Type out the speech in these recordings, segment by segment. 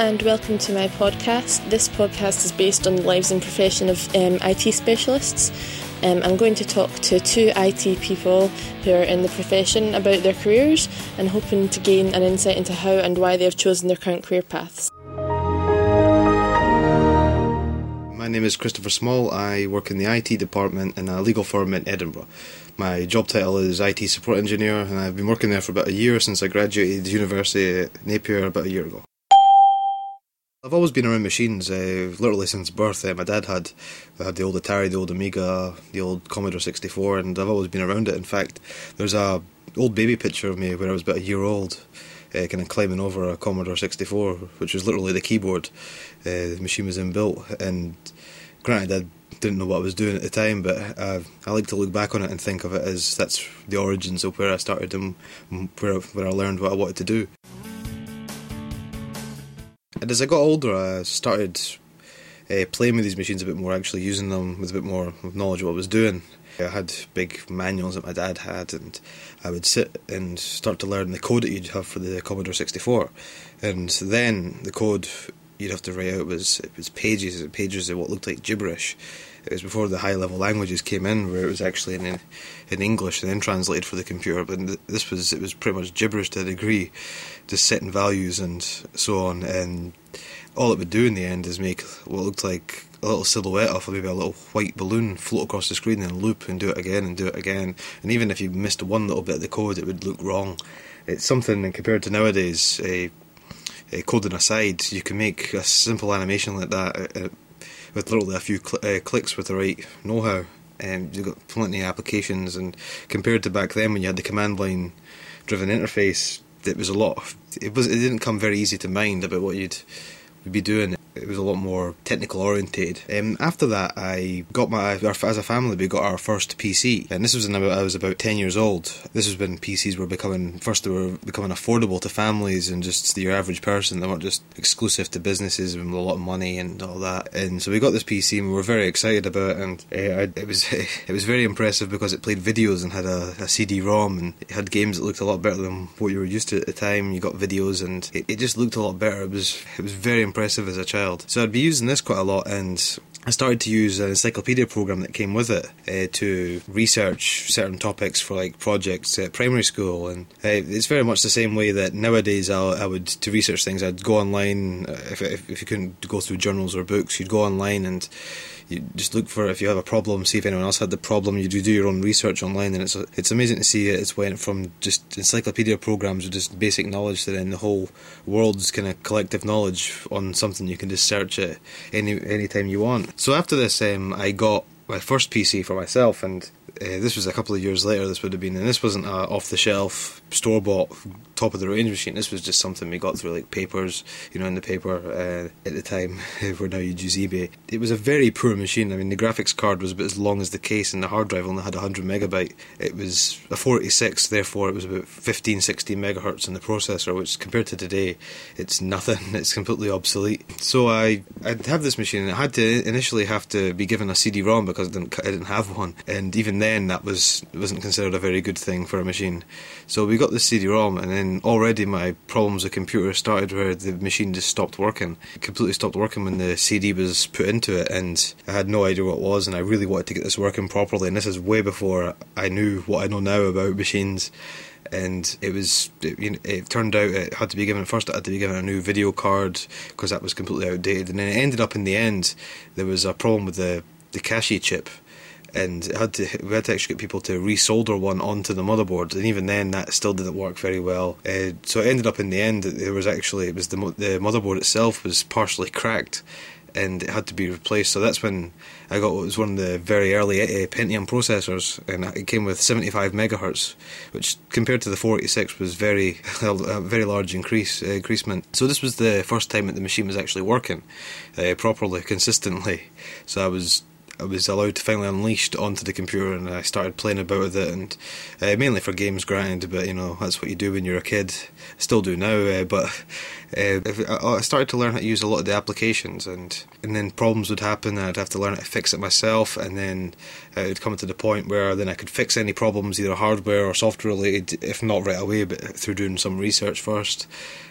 And welcome to my podcast. This podcast is based on the lives and profession of um, IT specialists. Um, I'm going to talk to two IT people who are in the profession about their careers and hoping to gain an insight into how and why they have chosen their current career paths. My name is Christopher Small. I work in the IT department in a legal firm in Edinburgh. My job title is IT support engineer, and I've been working there for about a year since I graduated university at Napier about a year ago. I've always been around machines, uh, literally since birth. Uh, my dad had the old Atari, the old Amiga, the old Commodore 64, and I've always been around it. In fact, there's a old baby picture of me when I was about a year old, uh, kind of climbing over a Commodore 64, which was literally the keyboard. Uh, the machine was inbuilt, and granted, I didn't know what I was doing at the time, but I like to look back on it and think of it as that's the origins of where I started and where, where I learned what I wanted to do. And as I got older, I started uh, playing with these machines a bit more, actually using them with a bit more knowledge of what I was doing. I had big manuals that my dad had, and I would sit and start to learn the code that you'd have for the Commodore 64. And then the code you'd have to write out was it was pages and pages of what looked like gibberish. It was before the high level languages came in, where it was actually in in English and then translated for the computer. But this was it was pretty much gibberish to a degree, just setting values and so on. And all it would do in the end is make what looked like a little silhouette of maybe a little white balloon float across the screen and loop and do it again and do it again. And even if you missed one little bit of the code, it would look wrong. It's something compared to nowadays. Uh, uh, coding aside, you can make a simple animation like that uh, with literally a few cl- uh, clicks with the right know-how. And you've got plenty of applications, and compared to back then when you had the command line driven interface, it was a lot. Of, it was it didn't come very easy to mind about what you'd be doing it It was a lot more technical orientated. Um, after that, I got my as a family we got our first PC, and this was when I was about ten years old. This was when PCs were becoming first they were becoming affordable to families and just your average person. They weren't just exclusive to businesses with a lot of money and all that. And so we got this PC and we were very excited about it. And uh, it was it was very impressive because it played videos and had a, a CD-ROM and it had games that looked a lot better than what you were used to at the time. You got videos and it, it just looked a lot better. It was it was very impressive as a child. So I'd be using this quite a lot and I started to use an encyclopedia program that came with it uh, to research certain topics for like projects at primary school, and uh, it's very much the same way that nowadays I'll, I would to research things. I'd go online uh, if, if, if you couldn't go through journals or books, you'd go online and you just look for if you have a problem, see if anyone else had the problem. You do do your own research online, and it's it's amazing to see it. It's went from just encyclopedia programs with just basic knowledge to then the whole world's kind of collective knowledge on something you can just search it any anytime you want. So after this, um, I got my first PC for myself, and uh, this was a couple of years later. This would have been, and this wasn't a off the shelf store bought top of the range machine. This was just something we got through like papers, you know, in the paper uh, at the time. where now you use eBay. It was a very poor machine. I mean, the graphics card was about as long as the case, and the hard drive only had 100 megabyte. It was a 486, therefore it was about 15, 16 megahertz in the processor, which compared to today, it's nothing. It's completely obsolete. So I I'd have this machine, and I had to initially have to be given a CD-ROM because I didn't I didn't have one, and even then that was wasn't considered a very good thing for a machine. So we got the CD-ROM, and then already my problems with computer started where the machine just stopped working. It completely stopped working when the CD was put into it, and I had no idea what it was, and I really wanted to get this working properly. And this is way before I knew what I know now about machines. And it was, it, you know, it turned out it had to be given, first it had to be given a new video card because that was completely outdated. And then it ended up in the end, there was a problem with the, the cache chip and it had to we had to actually get people to resolder one onto the motherboard, and even then that still didn't work very well. Uh, so it ended up in the end that there was actually it was the the motherboard itself was partially cracked, and it had to be replaced. So that's when I got it was one of the very early uh, Pentium processors, and it came with 75 megahertz, which compared to the 486 was very a very large increase uh, increasement. So this was the first time that the machine was actually working uh, properly, consistently. So I was I was allowed to finally unleashed onto the computer, and I started playing about with it, and uh, mainly for games grind. But you know, that's what you do when you're a kid. still do now, uh, but uh, I started to learn how to use a lot of the applications, and and then problems would happen, and I'd have to learn how to fix it myself, and then it would come to the point where then I could fix any problems, either hardware or software related, if not right away, but through doing some research first.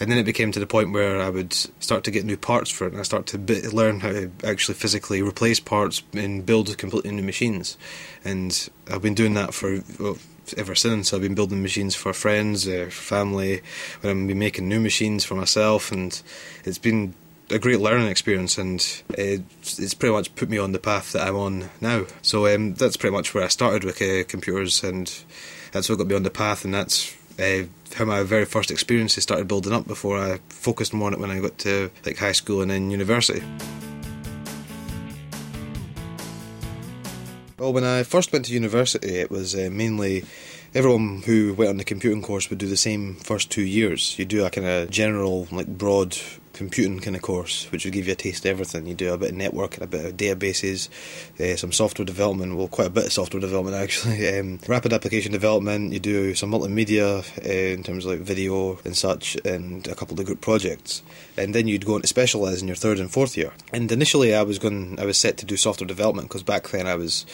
And then it became to the point where I would start to get new parts for it, and I start to learn how to actually physically replace parts and build completely new machines. And I've been doing that for well, ever since. I've been building machines for friends, uh, family, when I've been making new machines for myself, and it's been a great learning experience, and it's, it's pretty much put me on the path that I'm on now. So um, that's pretty much where I started with uh, computers, and that's what got me on the path, and that's uh, how my very first experiences started building up before I focused more on it when I got to like high school and then university. Well, when I first went to university, it was uh, mainly everyone who went on the computing course would do the same first two years. You do a kind of general, like broad computing kind of course, which will give you a taste of everything. You do a bit of networking, a bit of databases, uh, some software development, well, quite a bit of software development actually, um, rapid application development, you do some multimedia uh, in terms of like video and such, and a couple of group projects. And then you'd go on to specialise in your third and fourth year. And initially I was going, I was set to do software development because back then I was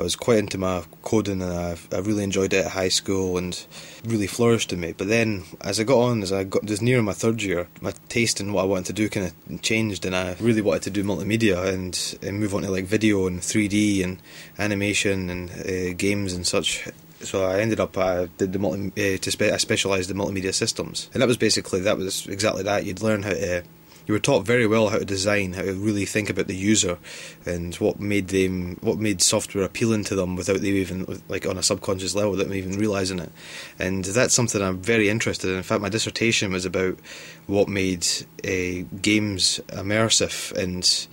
I was quite into my coding and I, I really enjoyed it at high school and really flourished in me. But then as I got on, as I got just near my third year, my taste in what I wanted to do kind of changed and I really wanted to do multimedia and, and move on to like video and 3D and animation and uh, games and such so I ended up I did the multi, uh, to spe- I specialised in multimedia systems, and that was basically that was exactly that. You'd learn how to you were taught very well how to design, how to really think about the user, and what made them, what made software appealing to them without them even like on a subconscious level, without them even realizing it. And that's something I'm very interested in. In fact, my dissertation was about what made uh, games immersive and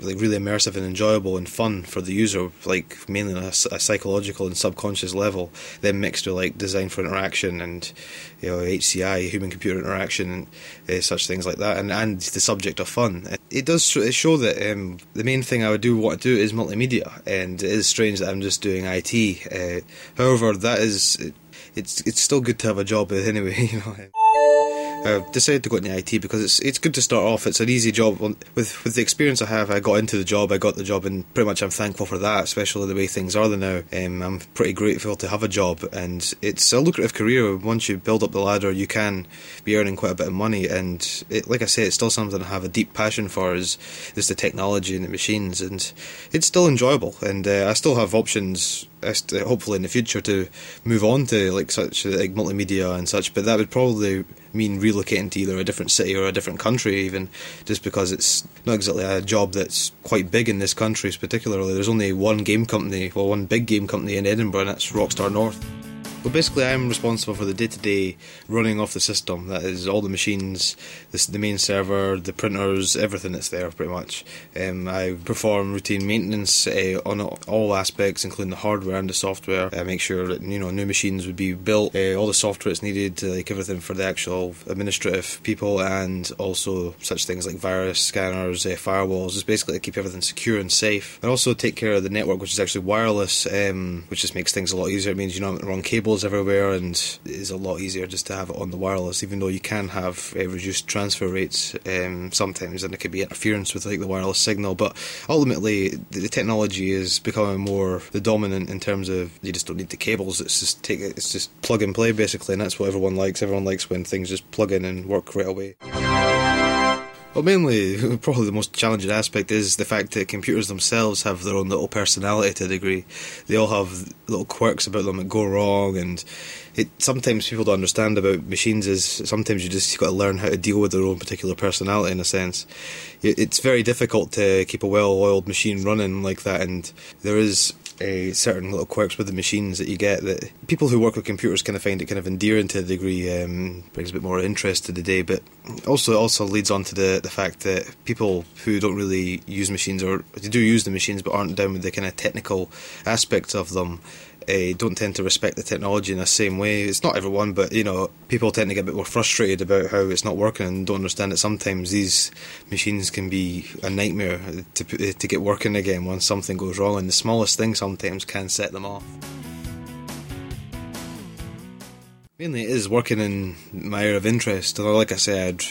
like really immersive and enjoyable and fun for the user, like mainly on a, a psychological and subconscious level. Then mixed with like design for interaction and you know HCI, human computer interaction, and uh, such things like that, and and the subject of fun. It does show that um, the main thing I would do want to do is multimedia, and it is strange that I'm just doing IT. Uh, however, that is it's it's still good to have a job anyway. You know. I decided to go into IT because it's it's good to start off. It's an easy job. With with the experience I have, I got into the job. I got the job, and pretty much I'm thankful for that. Especially the way things are now. Um, I'm pretty grateful to have a job, and it's a lucrative career. Once you build up the ladder, you can be earning quite a bit of money. And it, like I say, it's still something I have a deep passion for. Is is the technology and the machines, and it's still enjoyable. And uh, I still have options Uh, hopefully in the future to move on to like such uh, like multimedia and such. But that would probably mean relocating to either a different city or a different country, even just because it's not exactly a job that's quite big in this country, particularly. There's only one game company, well, one big game company in Edinburgh, and that's Rockstar North. Well, basically, I'm responsible for the day to day running of the system. That is all the machines, the, the main server, the printers, everything that's there, pretty much. Um, I perform routine maintenance uh, on all aspects, including the hardware and the software. I make sure that you know new machines would be built, uh, all the software that's needed, like everything for the actual administrative people, and also such things like virus scanners, uh, firewalls, just basically to keep everything secure and safe. And also take care of the network, which is actually wireless, um, which just makes things a lot easier. It means you don't run cables everywhere, and it is a lot easier just to have it on the wireless. Even though you can have uh, reduced transfer rates um, sometimes, and there could be interference with like the wireless signal. But ultimately, the technology is becoming more the dominant in terms of you just don't need the cables. It's just take it's just plug and play basically, and that's what everyone likes. Everyone likes when things just plug in and work right away. Well, mainly, probably the most challenging aspect is the fact that computers themselves have their own little personality to a degree. They all have little quirks about them that go wrong, and it sometimes people don't understand about machines is sometimes you just got to learn how to deal with their own particular personality in a sense. It's very difficult to keep a well-oiled machine running like that, and there is a certain little quirks with the machines that you get that people who work with computers kind of find it kind of endearing to a degree, um, brings a bit more interest to the day. But also also leads on to the the fact that people who don't really use machines or do use the machines but aren't down with the kind of technical aspects of them uh, don't tend to respect the technology in the same way. It's not everyone, but you know, people tend to get a bit more frustrated about how it's not working and don't understand that sometimes these machines can be a nightmare to to get working again once something goes wrong, and the smallest thing sometimes can set them off. Mainly, it is working in my area of interest. And like I said,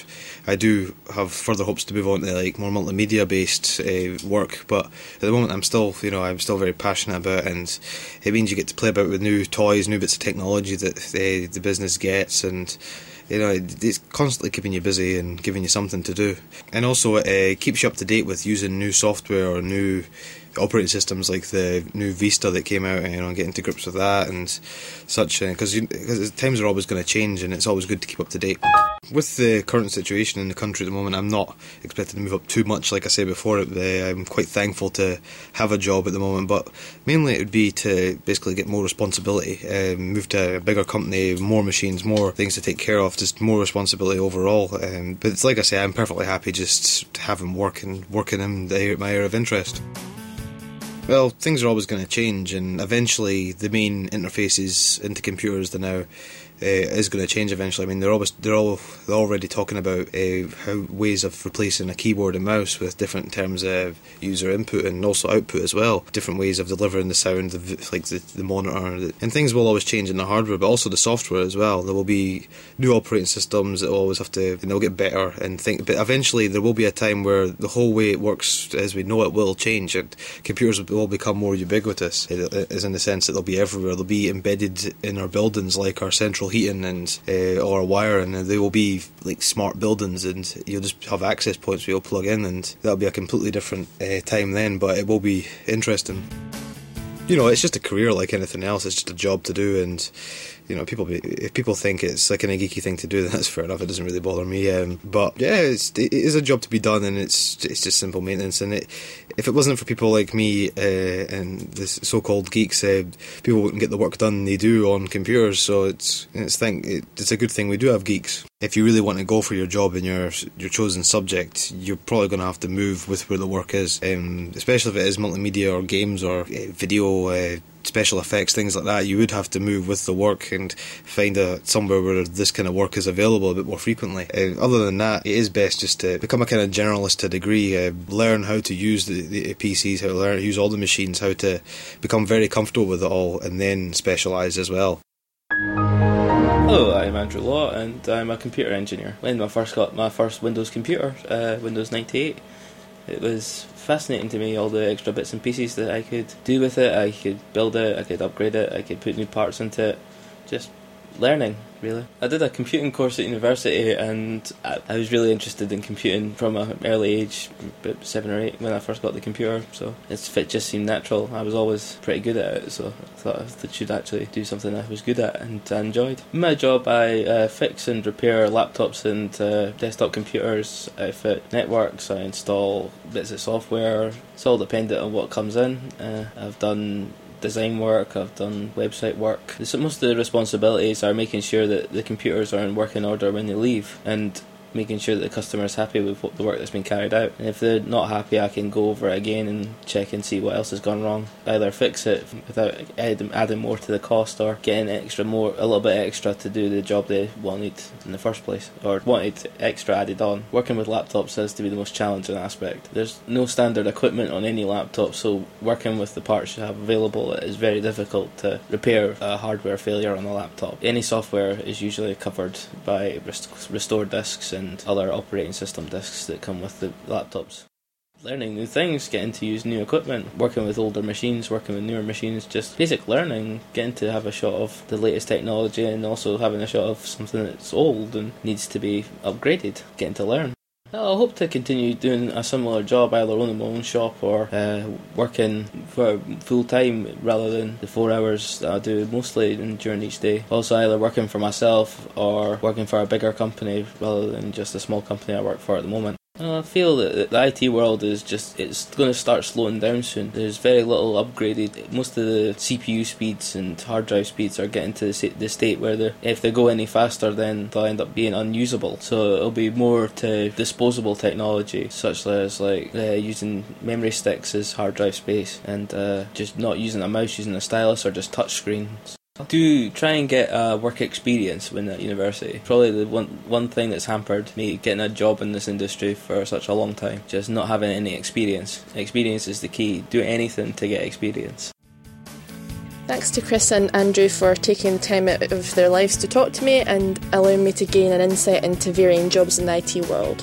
I do have further hopes to move on to like more multimedia based uh, work. But at the moment, I'm still, you know, I'm still very passionate about, it and it means you get to play about with new toys, new bits of technology that uh, the business gets, and you know, it's constantly keeping you busy and giving you something to do. And also, it uh, keeps you up to date with using new software or new operating systems like the new Vista that came out, and you know, getting to grips with that and such, because because times are always going to change, and it's always good to keep up to date. With the current situation in the country at the moment, I'm not expected to move up too much. Like I said before, I'm quite thankful to have a job at the moment, but mainly it would be to basically get more responsibility, um, move to a bigger company, more machines, more things to take care of, just more responsibility overall. Um, but it's like I say, I'm perfectly happy just having work and working in the, my area of interest. Well, things are always going to change, and eventually the main interfaces into computers they now is going to change eventually. I mean, they're always they're all they're already talking about uh, how ways of replacing a keyboard and mouse with different terms of user input and also output as well. Different ways of delivering the sound, the, like the, the monitor, and things will always change in the hardware, but also the software as well. There will be new operating systems that will always have to and they'll get better and think. But eventually, there will be a time where the whole way it works as we know it will change, and computers will become more ubiquitous. As in the sense that they'll be everywhere. They'll be embedded in our buildings, like our central heating and uh, or wiring, and they will be like smart buildings, and you'll just have access points where you'll plug in, and that'll be a completely different uh, time then. But it will be interesting. You know, it's just a career like anything else. It's just a job to do, and you know, people if people think it's like a geeky thing to do, that's fair enough. It doesn't really bother me. Um, but yeah, it's, it is a job to be done, and it's it's just simple maintenance. And it, if it wasn't for people like me uh, and the so-called geeks, uh, people wouldn't get the work done they do on computers. So it's it's think it, it's a good thing we do have geeks. If you really want to go for your job in your your chosen subject, you're probably going to have to move with where the work is, um, especially if it is multimedia or games or uh, video uh, special effects, things like that, you would have to move with the work and find a somewhere where this kind of work is available a bit more frequently. Uh, other than that, it is best just to become a kind of generalist to a degree, uh, learn how to use the, the PCs, how to learn use all the machines, how to become very comfortable with it all, and then specialise as well. Hello, I'm Andrew Law, and I'm a computer engineer. When I first got my first Windows computer, uh, Windows 98, it was fascinating to me all the extra bits and pieces that I could do with it. I could build it, I could upgrade it, I could put new parts into it. Just learning really. I did a computing course at university and I, I was really interested in computing from an early age, about seven or eight when I first got the computer, so it just seemed natural. I was always pretty good at it, so I thought I should actually do something I was good at and I enjoyed. My job, I uh, fix and repair laptops and uh, desktop computers, I fit networks, I install bits of software. It's all dependent on what comes in. Uh, I've done design work, I've done website work. Most of the responsibilities are making sure that the computers are in working order when they leave, and making sure that the customer is happy with what the work that's been carried out. And if they're not happy, I can go over it again and check and see what else has gone wrong. Either fix it without adding more to the cost, or getting extra more, a little bit extra to do the job they wanted in the first place, or wanted extra added on. Working with laptops has to be the most challenging aspect. There's no standard equipment on any laptop, so working with the parts you have available is very difficult to repair a hardware failure on a laptop. Any software is usually covered by rest- restore disks and and other operating system disks that come with the laptops. Learning new things, getting to use new equipment, working with older machines, working with newer machines, just basic learning, getting to have a shot of the latest technology and also having a shot of something that's old and needs to be upgraded, getting to learn. I hope to continue doing a similar job, either owning my own shop or uh, working for full time rather than the four hours that I do mostly during each day. Also, either working for myself or working for a bigger company rather than just a small company I work for at the moment. I feel that the IT world is just it's going to start slowing down soon. There's very little upgraded. Most of the CPU speeds and hard drive speeds are getting to the state where if they go any faster, then they'll end up being unusable. So it'll be more to disposable technology, such as like uh, using memory sticks as hard drive space, and uh, just not using a mouse, using a stylus or just touch screens do try and get a work experience when at university. Probably the one one thing that's hampered me getting a job in this industry for such a long time. Just not having any experience. Experience is the key. Do anything to get experience. Thanks to Chris and Andrew for taking the time out of their lives to talk to me and allowing me to gain an insight into varying jobs in the IT world.